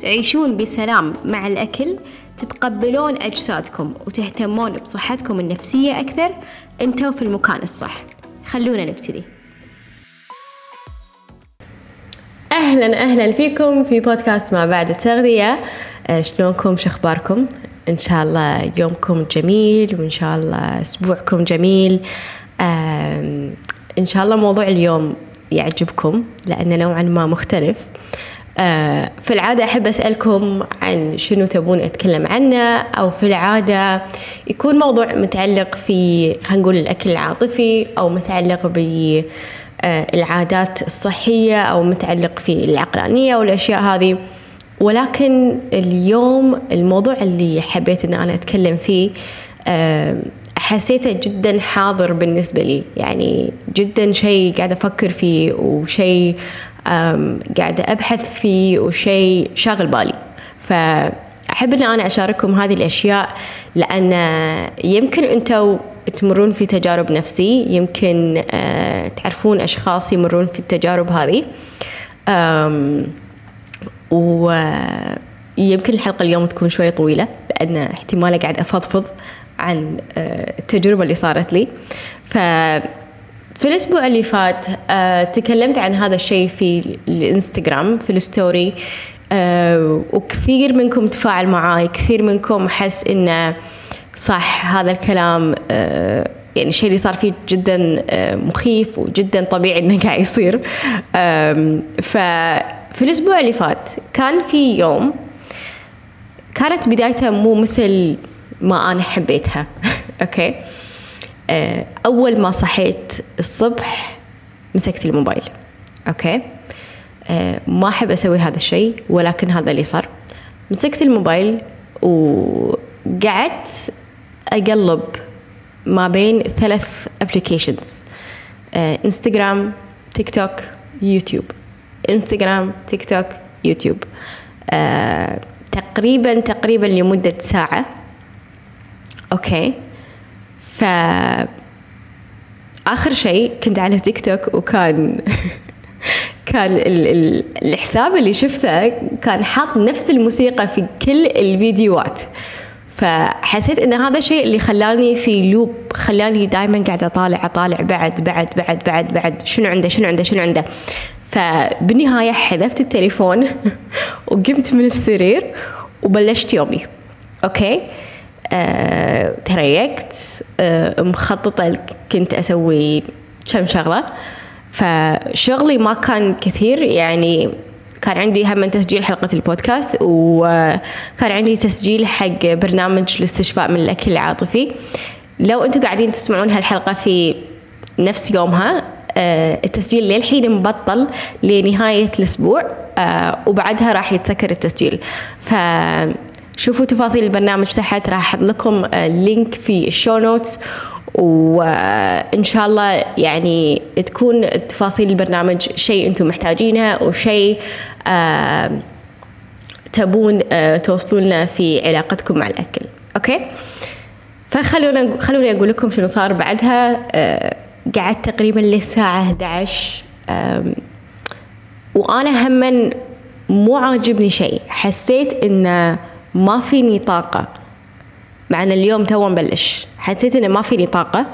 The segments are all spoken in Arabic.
تعيشون بسلام مع الأكل تتقبلون أجسادكم وتهتمون بصحتكم النفسية أكثر. أنتوا في المكان الصح. خلونا نبتدي. أهلا أهلا فيكم في بودكاست ما بعد التغذية. آه، شلونكم؟ شخباركم إن شاء الله يومكم جميل وإن شاء الله أسبوعكم جميل. إن شاء الله موضوع اليوم يعجبكم لأنه نوعا ما مختلف. في العادة أحب أسألكم عن شنو تبون أتكلم عنه أو في العادة يكون موضوع متعلق في خلينا نقول الأكل العاطفي أو متعلق بالعادات الصحية أو متعلق في العقلانية والأشياء هذه. ولكن اليوم الموضوع اللي حبيت أن أنا أتكلم فيه آه، حسيته جدا حاضر بالنسبة لي. يعني جدا شيء قاعدة أفكر فيه وشيء قاعدة أبحث فيه وشيء شاغل بالي. فأحب أن أنا أشارككم هذه الأشياء لأن يمكن أنتوا تمرون في تجارب نفسي يمكن أه تعرفون أشخاص يمرون في التجارب هذه. ويمكن الحلقة اليوم تكون شوية طويلة لأن احتمال قاعد أفضفض عن أه التجربة اللي صارت لي. ف في الأسبوع اللي فات آه تكلمت عن هذا الشيء في الإنستغرام في الستوري آه وكثير منكم تفاعل معاي كثير منكم حس إنه صح هذا الكلام آه يعني الشيء اللي صار فيه جدا آه مخيف وجدا طبيعي إنه قاعد يصير. ففي الأسبوع اللي فات كان في يوم كانت بدايته مو مثل ما أنا حبيتها. أوكي؟ آه، أول ما صحيت الصبح مسكت الموبايل okay؟ آه، ما أحب أسوي هذا الشيء ولكن هذا اللي صار. مسكت الموبايل وقعدت أقلب ما بين ثلاث applications انستغرام تيك توك يوتيوب انستغرام تيك توك يوتيوب آه، تقريبا تقريبا لمدة ساعة. okay؟ ف آخر شيء كنت على تيك توك وكان كان ال ال الحساب اللي شفته كان حاط نفس الموسيقى في كل الفيديوهات. فحسيت إن هذا الشيء اللي خلاني في loop خلاني دائما قاعدة أطالع أطالع بعد بعد بعد بعد بعد. شنو عنده شنو عنده شنو عنده. فبالنهاية حذفت التليفون وقمت من السرير وبلشت يومي. أوكي؟ آه، تريقت آه، مخططة كنت أسوي كم شغلة. فشغلي ما كان كثير يعني كان عندي هم تسجيل حلقة البودكاست وكان عندي تسجيل حق برنامج الاستشفاء من الأكل العاطفي. لو أنتم قاعدين تسمعون هالحلقة في نفس يومها آه، التسجيل للحين مبطل لنهاية الأسبوع وبعدها راح يتسكر التسجيل. ف شوفوا تفاصيل البرنامج تحت راح أحط لكم لينك في ال show notes وإن شاء الله يعني تكون تفاصيل البرنامج شيء أنتم محتاجينه وشيء آه تبون آه توصلون له في علاقتكم مع الأكل. okay؟ فخلونا خلوني أقول لكم شنو صار بعدها. آه قعدت تقريبا للساعة 11 آه وأنا هم مو عاجبني شيء. حسيت إنه ما فيني طاقة. مع ان اليوم تو مبلش حسيت إنه ما فيني طاقة.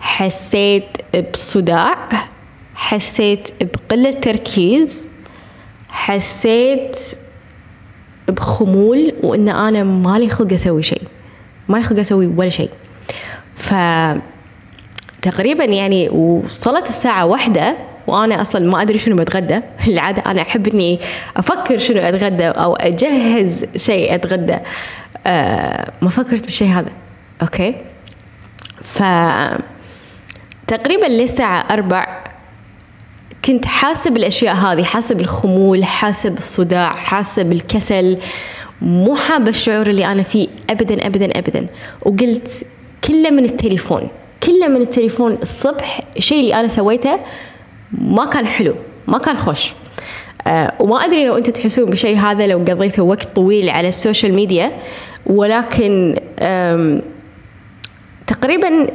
حسيت بصداع. حسيت بقلة تركيز. حسيت بخمول وإن أنا مالي خلق أسوي شيء. ما خلق أسوي ولا شيء. ف تقريبا يعني وصلت الساعة واحدة وأنا أصلا ما أدري شنو بتغدى. العادة أنا أحب إني أفكر شنو أتغدى أو أجهز شيء أتغدى. آه ما فكرت بالشيء هذا. أوكي؟ ف تقريبا للساعة أربع كنت حاسة بالأشياء هذه حاسة بالخمول حاسة بالصداع حاسة بالكسل مو حابة الشعور اللي أنا فيه أبدا أبدا أبدا. وقلت كله من التليفون كله من التليفون. الصبح الشيء اللي أنا سويته ما كان حلو ما كان خوش. أه وما أدري لو أنتم تحسون بالشيء هذا لو قضيتوا وقت طويل على ال social media ولكن تقريبا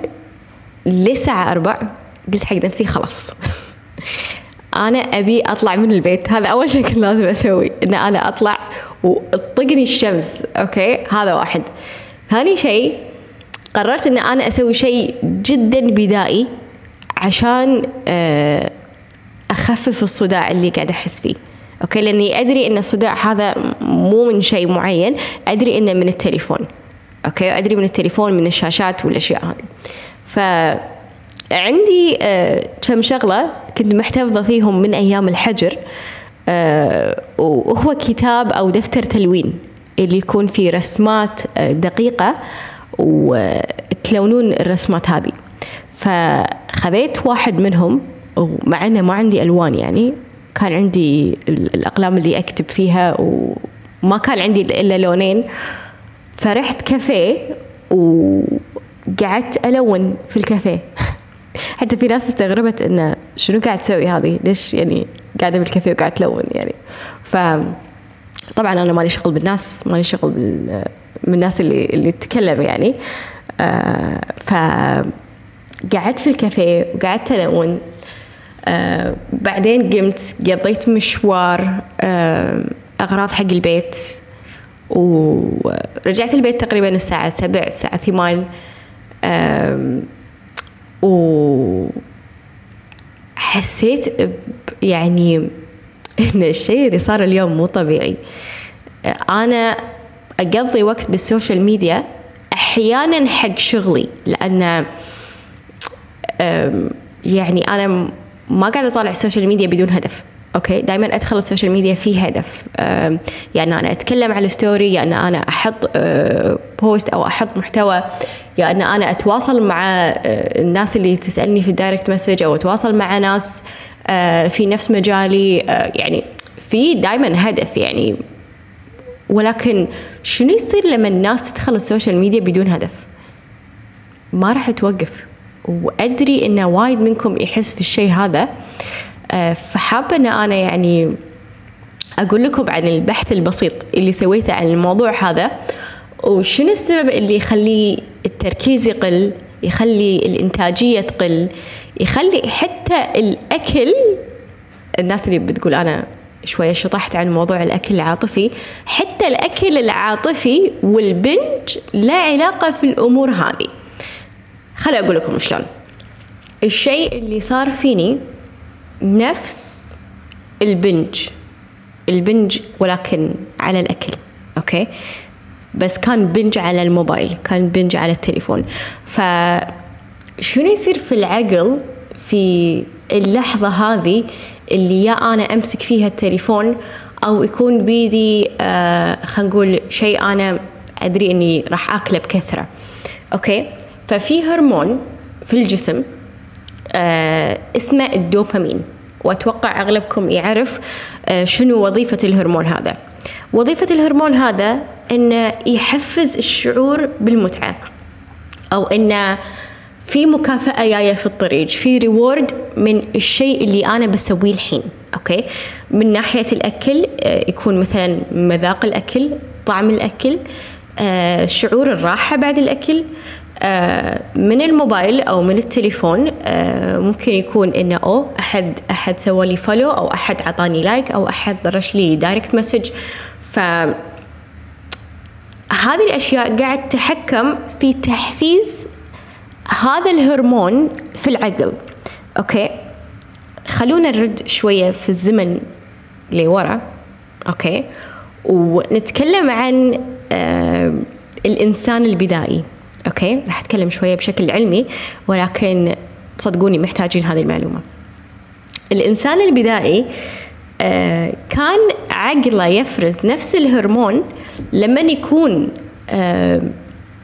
للساعة أربع قلت حق نفسي خلاص. أنا أبي أطلع من البيت. هذا أول شيء كنت لازم أسوي إن أنا أطلع وتطقني الشمس. okay؟ هذا واحد. ثاني شيء قررت إن أنا أسوي شيء جدا بدائي عشان آه، أخفف الصداع اللي قاعد أحس فيه. okay؟ لأني أدري إن الصداع هذا مو من شيء معين. أدري إنه من التليفون. أوكي؟ أدري من التليفون من الشاشات والأشياء هذه. ف عندي آه كم شغلة كنت محتفظة فيهم من أيام الحجر آه وهو كتاب أو دفتر تلوين اللي يكون فيه رسمات آه دقيقة وتلونون الرسمات هذه. فخذيت واحد منهم ومع إنه ما عندي ألوان يعني كان عندي الأقلام اللي أكتب فيها وما كان عندي إلا لونين. فرحت كافيه وقعدت ألون في الكافيه. حتى في ناس استغربت انه شنو قاعد تسوي هذه؟ ليش يعني قاعدة بالكافيه وقاعد تلون يعني؟ ف طبعا أنا مالي شغل بالناس مالي شغل بال... من الناس اللي اللي تتكلم يعني. آه ف قعدت في الكافيه وقعدت ألون. آه بعدين قمت قضيت مشوار آه أغراض حق البيت ورجعت البيت تقريبا الساعة سبع الساعة ثمان و حسيت يعني إن الشيء اللي صار اليوم مو طبيعي. أنا أقضي وقت بالسوشيال ميديا أحيانا حق شغلي لأن يعني أنا ما قاعدة أطالع ال social media بدون هدف okay؟ دائما أدخل ال social media في هدف. يعني أنا أتكلم على story يا يعني أنا أحط post أو أحط محتوى يا يعني أن أنا أتواصل مع الناس اللي تسألني في ال direct message أو أتواصل مع ناس في نفس مجالي. يعني في دائما هدف يعني. ولكن شنو يصير لما الناس تدخل ال social media بدون هدف؟ ما راح توقف. وأدري إن وايد منكم يحس في الشيء هذا. آه، فحابة إن أنا يعني أقول لكم عن البحث البسيط اللي سويته عن الموضوع هذا وشنو السبب اللي يخلي التركيز يقل يخلي الإنتاجية تقل يخلي حتى الأكل الناس اللي بتقول أنا شوية شطحت عن موضوع الأكل العاطفي حتى الأكل العاطفي والبنج لا علاقة في الأمور هذه. خلي أقول لكم شلون. الشيء اللي صار فيني نفس ال binge ال binge ولكن على الأكل okay؟ بس كان binge على الموبايل كان binge على التليفون. فشنو يصير في العقل في اللحظة هذه اللي يا أنا أمسك فيها التليفون أو يكون بيدي آه خلينا نقول شيء أنا أدري إني راح أكله بكثرة okay؟ ففي هرمون في الجسم آه اسمه الدوبامين. وأتوقع أغلبكم يعرف آه شنو وظيفة الهرمون هذا. وظيفة الهرمون هذا إنه يحفز الشعور بالمتعة أو إنه في مكافأة جاية في الطريق في reward من الشيء اللي أنا بسويه الحين okay؟ من ناحية الأكل آه يكون مثلا مذاق الأكل طعم الأكل آه شعور الراحة بعد الأكل من الموبايل أو من التليفون آه، ممكن يكون إنه أو أحد أحد سوى لي follow أو أحد عطاني like أو أحد طرش لي direct message ف هذه الأشياء قاعد تتحكم في تحفيز هذا الهرمون في العقل. okay؟ خلونا نرد شوية في الزمن لورا okay؟ ونتكلم عن آه الإنسان البدائي. okay راح أتكلم شوية بشكل علمي ولكن صدقوني محتاجين هذه المعلومة. الإنسان البدائي آه كان عقله يفرز نفس الهرمون لما يكون آه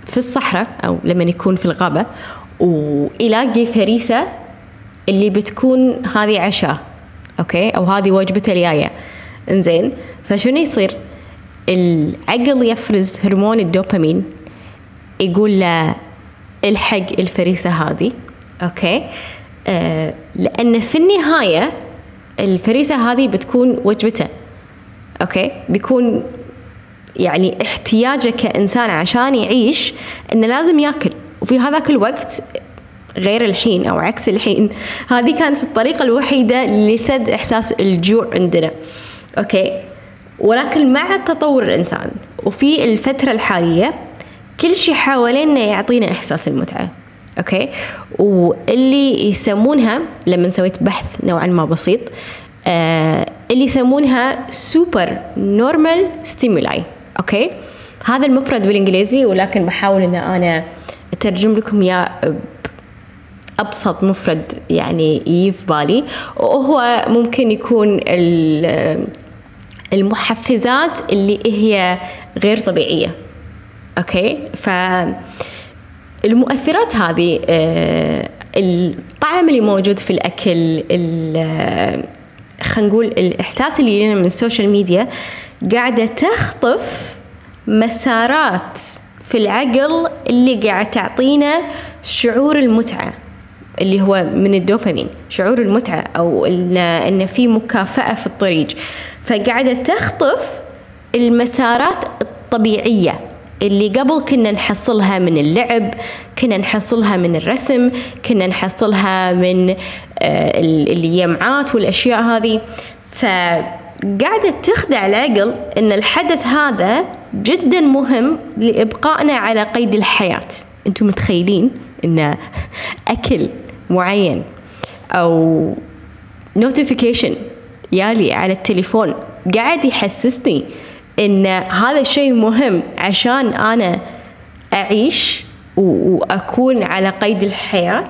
في الصحراء أو لما يكون في الغابة ويلاقي فريسة اللي بتكون هذه عشاء okay؟ أو هذه وجبته الجايه إنزين فشنو يصير؟ العقل يفرز هرمون الدوبامين. يقول له الحق الفريسة هذه. okay؟ آه لأن في النهاية الفريسة هذه بتكون وجبته. okay؟ بيكون يعني احتياجه كإنسان عشان يعيش إنه لازم ياكل. وفي هذاك الوقت غير الحين أو عكس الحين هذه كانت الطريقة الوحيدة لسد إحساس الجوع عندنا. okay؟ ولكن مع تطور الإنسان وفي الفترة الحالية كل شيء حوالينا يعطينا إحساس المتعة okay؟ واللي يسمونها لما سويت بحث نوعا ما بسيط آه اللي يسمونها supernormal stimuli okay؟ هذا المفرد بالإنجليزي ولكن بحاول أن أنا أترجم لكم إياه أبسط مفرد يعني يجي في بالي. وهو ممكن يكون المحفزات اللي هي غير طبيعية. okay؟ ف المؤثرات هذه آه، الطعم اللي موجود في الأكل خلينا نقول الإحساس اللي يجينا من السوشيال ميديا قاعدة تخطف مسارات في العقل اللي قاعد تعطينا شعور المتعة اللي هو من الدوبامين شعور المتعة أو إن, إن في مكافأة في الطريق. فقاعدة تخطف المسارات الطبيعية. اللي قبل كنا نحصلها من اللعب كنا نحصلها من الرسم كنا نحصلها من آه، اليمعات والأشياء هذه. فقاعدة تخدع العقل أن الحدث هذا جدا مهم لإبقائنا على قيد الحياة. أنتم متخيلين أن أكل معين أو نوتيفيكيشن يالي على التليفون قاعد يحسسني إن هذا الشيء مهم عشان أنا أعيش وأكون على قيد الحياة.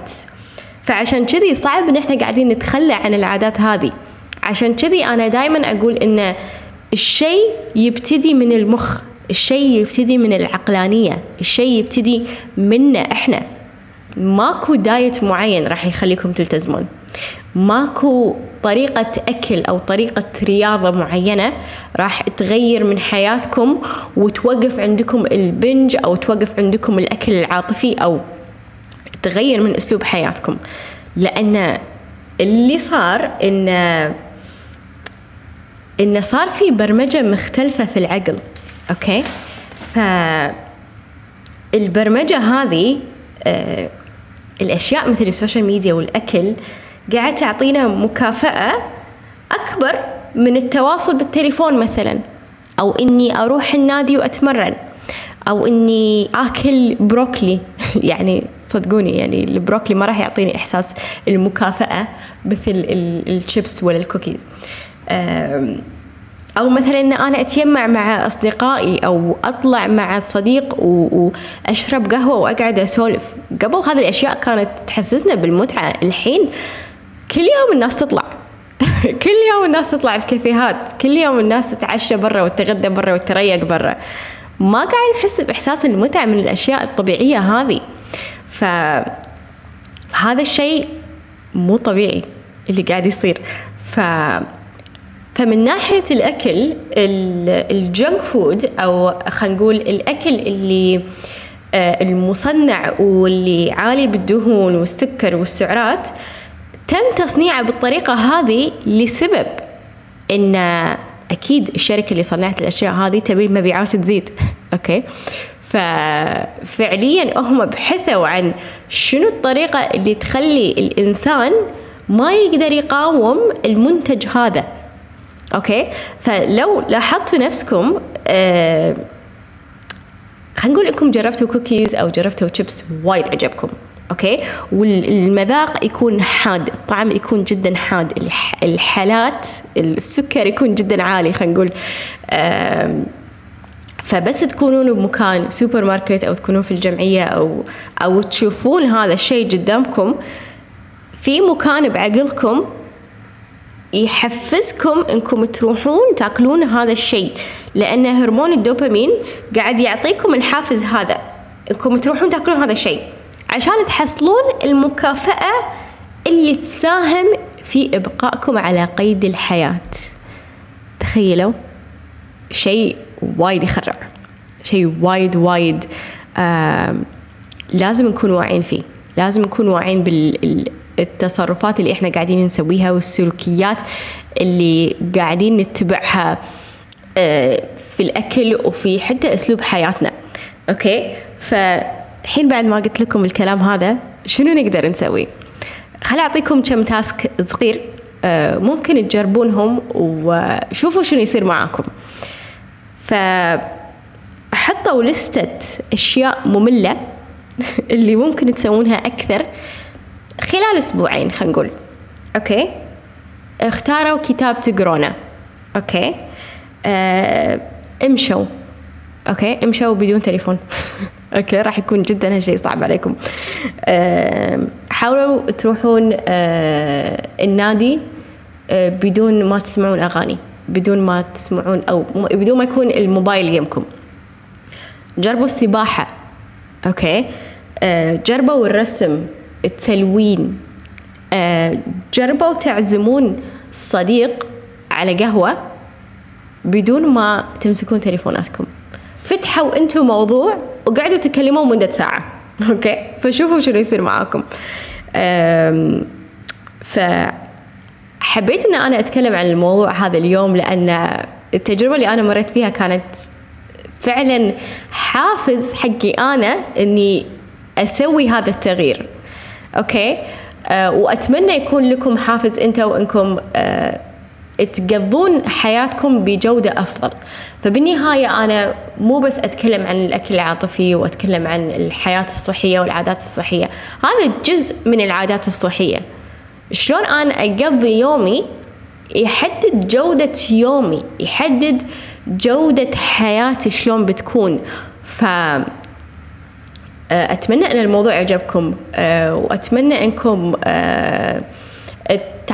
فعشان كذي صعب إن إحنا قاعدين نتخلى عن العادات هذه. عشان كذي أنا دائما أقول إن الشيء يبتدي من المخ الشيء يبتدي من العقلانية الشيء يبتدي منا إحنا. ماكو دايت معين راح يخليكم تلتزمون. ماكو طريقة أكل أو طريقة رياضة معينة راح تغير من حياتكم وتوقف عندكم ال binge أو توقف عندكم الأكل العاطفي أو تغير من أسلوب حياتكم. لأن اللي صار إن إن صار في برمجة مختلفة في العقل okay؟ فالبرمجة هذه آه الأشياء مثل ال social media والأكل قاعد تعطينا مكافأة أكبر من التواصل بالتليفون مثلا أو إني أروح النادي وأتمرن أو إني آكل بروكلي. يعني صدقوني يعني البروكلي ما راح يعطيني إحساس المكافأة مثل الشيبس ولا الكوكيز أو مثلا إن أنا أتيمع مع أصدقائي أو أطلع مع صديق وأشرب قهوة وأقعد أسولف. قبل هذه الأشياء كانت تحسسنا بالمتعة. الحين كل يوم الناس تطلع. كل يوم الناس تطلع في كافيهات. كل يوم الناس تتعشى برا وتتغدى برا وتريق برا. ما قاعد نحس بإحساس المتعه من الأشياء الطبيعية هذه. ف هذا الشيء مو طبيعي اللي قاعد يصير. ف فمن ناحية الأكل الجنك فود أو خلينا نقول الأكل اللي آه، المصنع واللي عالي بالدهون والسكر والسعرات تم تصنيعه بالطريقة هذه لسبب إن أكيد الشركة اللي صنعت الأشياء هذه تبي المبيعات تزيد. okay؟ ففعليا هم بحثوا عن شنو الطريقة اللي تخلي الإنسان ما يقدر يقاوم المنتج هذا. okay؟ فلو لاحظتوا نفسكم آه خلينا نقول إنكم جربتوا كوكيز أو جربتوا شيبس وايد عجبكم. okay؟ والمذاق يكون حاد الطعم يكون جدا حاد الحلاة السكر يكون جدا عالي خلينا نقول. فبس تكونون بمكان سوبر ماركت أو تكونون في الجمعية أو أو تشوفون هذا الشيء قدامكم. في مكان بعقلكم يحفزكم إنكم تروحون تأكلون هذا الشيء لأن هرمون الدوبامين قاعد يعطيكم الحافز هذا إنكم تروحون تأكلون هذا الشيء. عشان تحصلون المكافأة اللي تساهم في إبقائكم على قيد الحياة. تخيلوا شيء وايد يخرع شيء وايد وايد لازم نكون واعيين فيه لازم نكون واعيين بالتصرفات اللي إحنا قاعدين نسويها والسلوكيات اللي قاعدين نتبعها آه، في الأكل وفي حتى أسلوب حياتنا. أوكي؟ فالحين بعد ما قلت لكم الكلام هذا شنو نقدر نسوي؟ خل أعطيكم كم تاسك صغير آه، ممكن تجربونهم وشوفوا شنو يصير معاكم. فحطوا لستة أشياء مملة اللي ممكن تسوونها أكثر خلال أسبوعين خلينا نقول. okay؟ اختاروا كتاب تقرونه. okay؟ آه، امشوا. okay؟ امشوا بدون تليفون. okay راح يكون جدا هالشيء صعب عليكم. آه، حاولوا تروحون آه، النادي بدون ما تسمعون أغاني بدون ما تسمعون أو بدون ما يكون الموبايل يمكم. جربوا السباحة okay؟ جربوا الرسم التلوين جربوا تعزمون صديق على قهوة بدون ما تمسكون تليفوناتكم. فتحوا أنتم موضوع وقعدوا تكلمون مدة ساعة. okay؟ فشوفوا شنو يصير معاكم. فحبيت إن أنا أتكلم عن الموضوع هذا اليوم لأن التجربة اللي أنا مريت فيها كانت فعلا حافز حقي أنا إني أسوي هذا التغيير. أوكي؟ أه وأتمنى يكون لكم حافز أنتم انكم أه تقضون حياتكم بجودة أفضل. فبالنهاية أنا مو بس أتكلم عن الأكل العاطفي وأتكلم عن الحياة الصحية والعادات الصحية هذا جزء من العادات الصحية. شلون أنا أقضي يومي؟ يحدد جودة يومي يحدد جودة حياتي شلون بتكون. ف أتمنى أن الموضوع عجبكم أه، وأتمنى أنكم أه،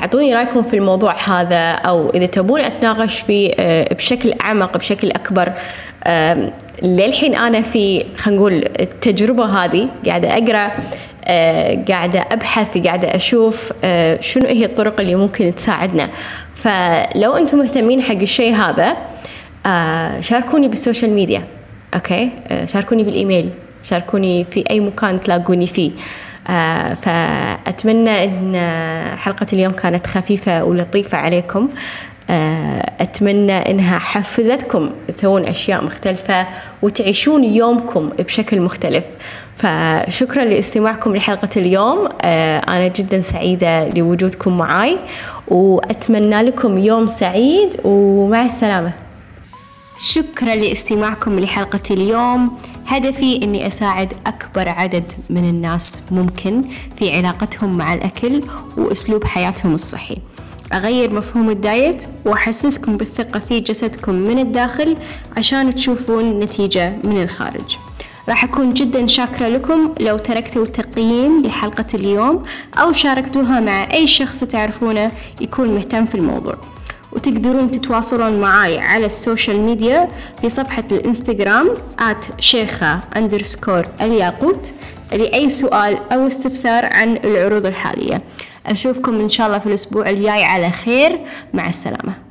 تعطوني رأيكم في الموضوع هذا؟ أو إذا تبون أتناقش فيه آه، بشكل أعمق بشكل أكبر للحين أنا في خلينا نقول التجربة هذه قاعدة أقرأ آه، قاعدة أبحث قاعدة أشوف آه، شنو هي الطرق اللي ممكن تساعدنا. فلو أنتم مهتمين حق الشيء هذا شاركوني بالسوشيال ميديا أوكي؟ شاركوني بالإيميل شاركوني في أي مكان تلاقوني فيه. فأتمنى أن حلقة اليوم كانت خفيفة ولطيفة عليكم. آه، أتمنى أنها حفزتكم تسوون أشياء مختلفة وتعيشون يومكم بشكل مختلف. فشكرا لاستماعكم لحلقة اليوم. آه، أنا جدا سعيدة لوجودكم معاي وأتمنى لكم يوم سعيد ومع السلامة. شكرا لاستماعكم لحلقة اليوم. هدفي أني أساعد أكبر عدد من الناس ممكن في علاقتهم مع الأكل وأسلوب حياتهم الصحي. أغير مفهوم الدايت وأحسسكم بالثقة في جسدكم من الداخل عشان تشوفون نتيجة من الخارج. راح أكون جدا شاكرة لكم لو تركتوا تقييم لحلقة اليوم أو شاركتوها مع أي شخص تعرفونه يكون مهتم في الموضوع. وتقدرون تتواصلون معاي على السوشيال ميديا في صفحة الإنستغرام شيخة underscore الياقوت لأي سؤال أو استفسار عن العروض الحالية. أشوفكم إن شاء الله في الأسبوع الجاي على خير. مع السلامة.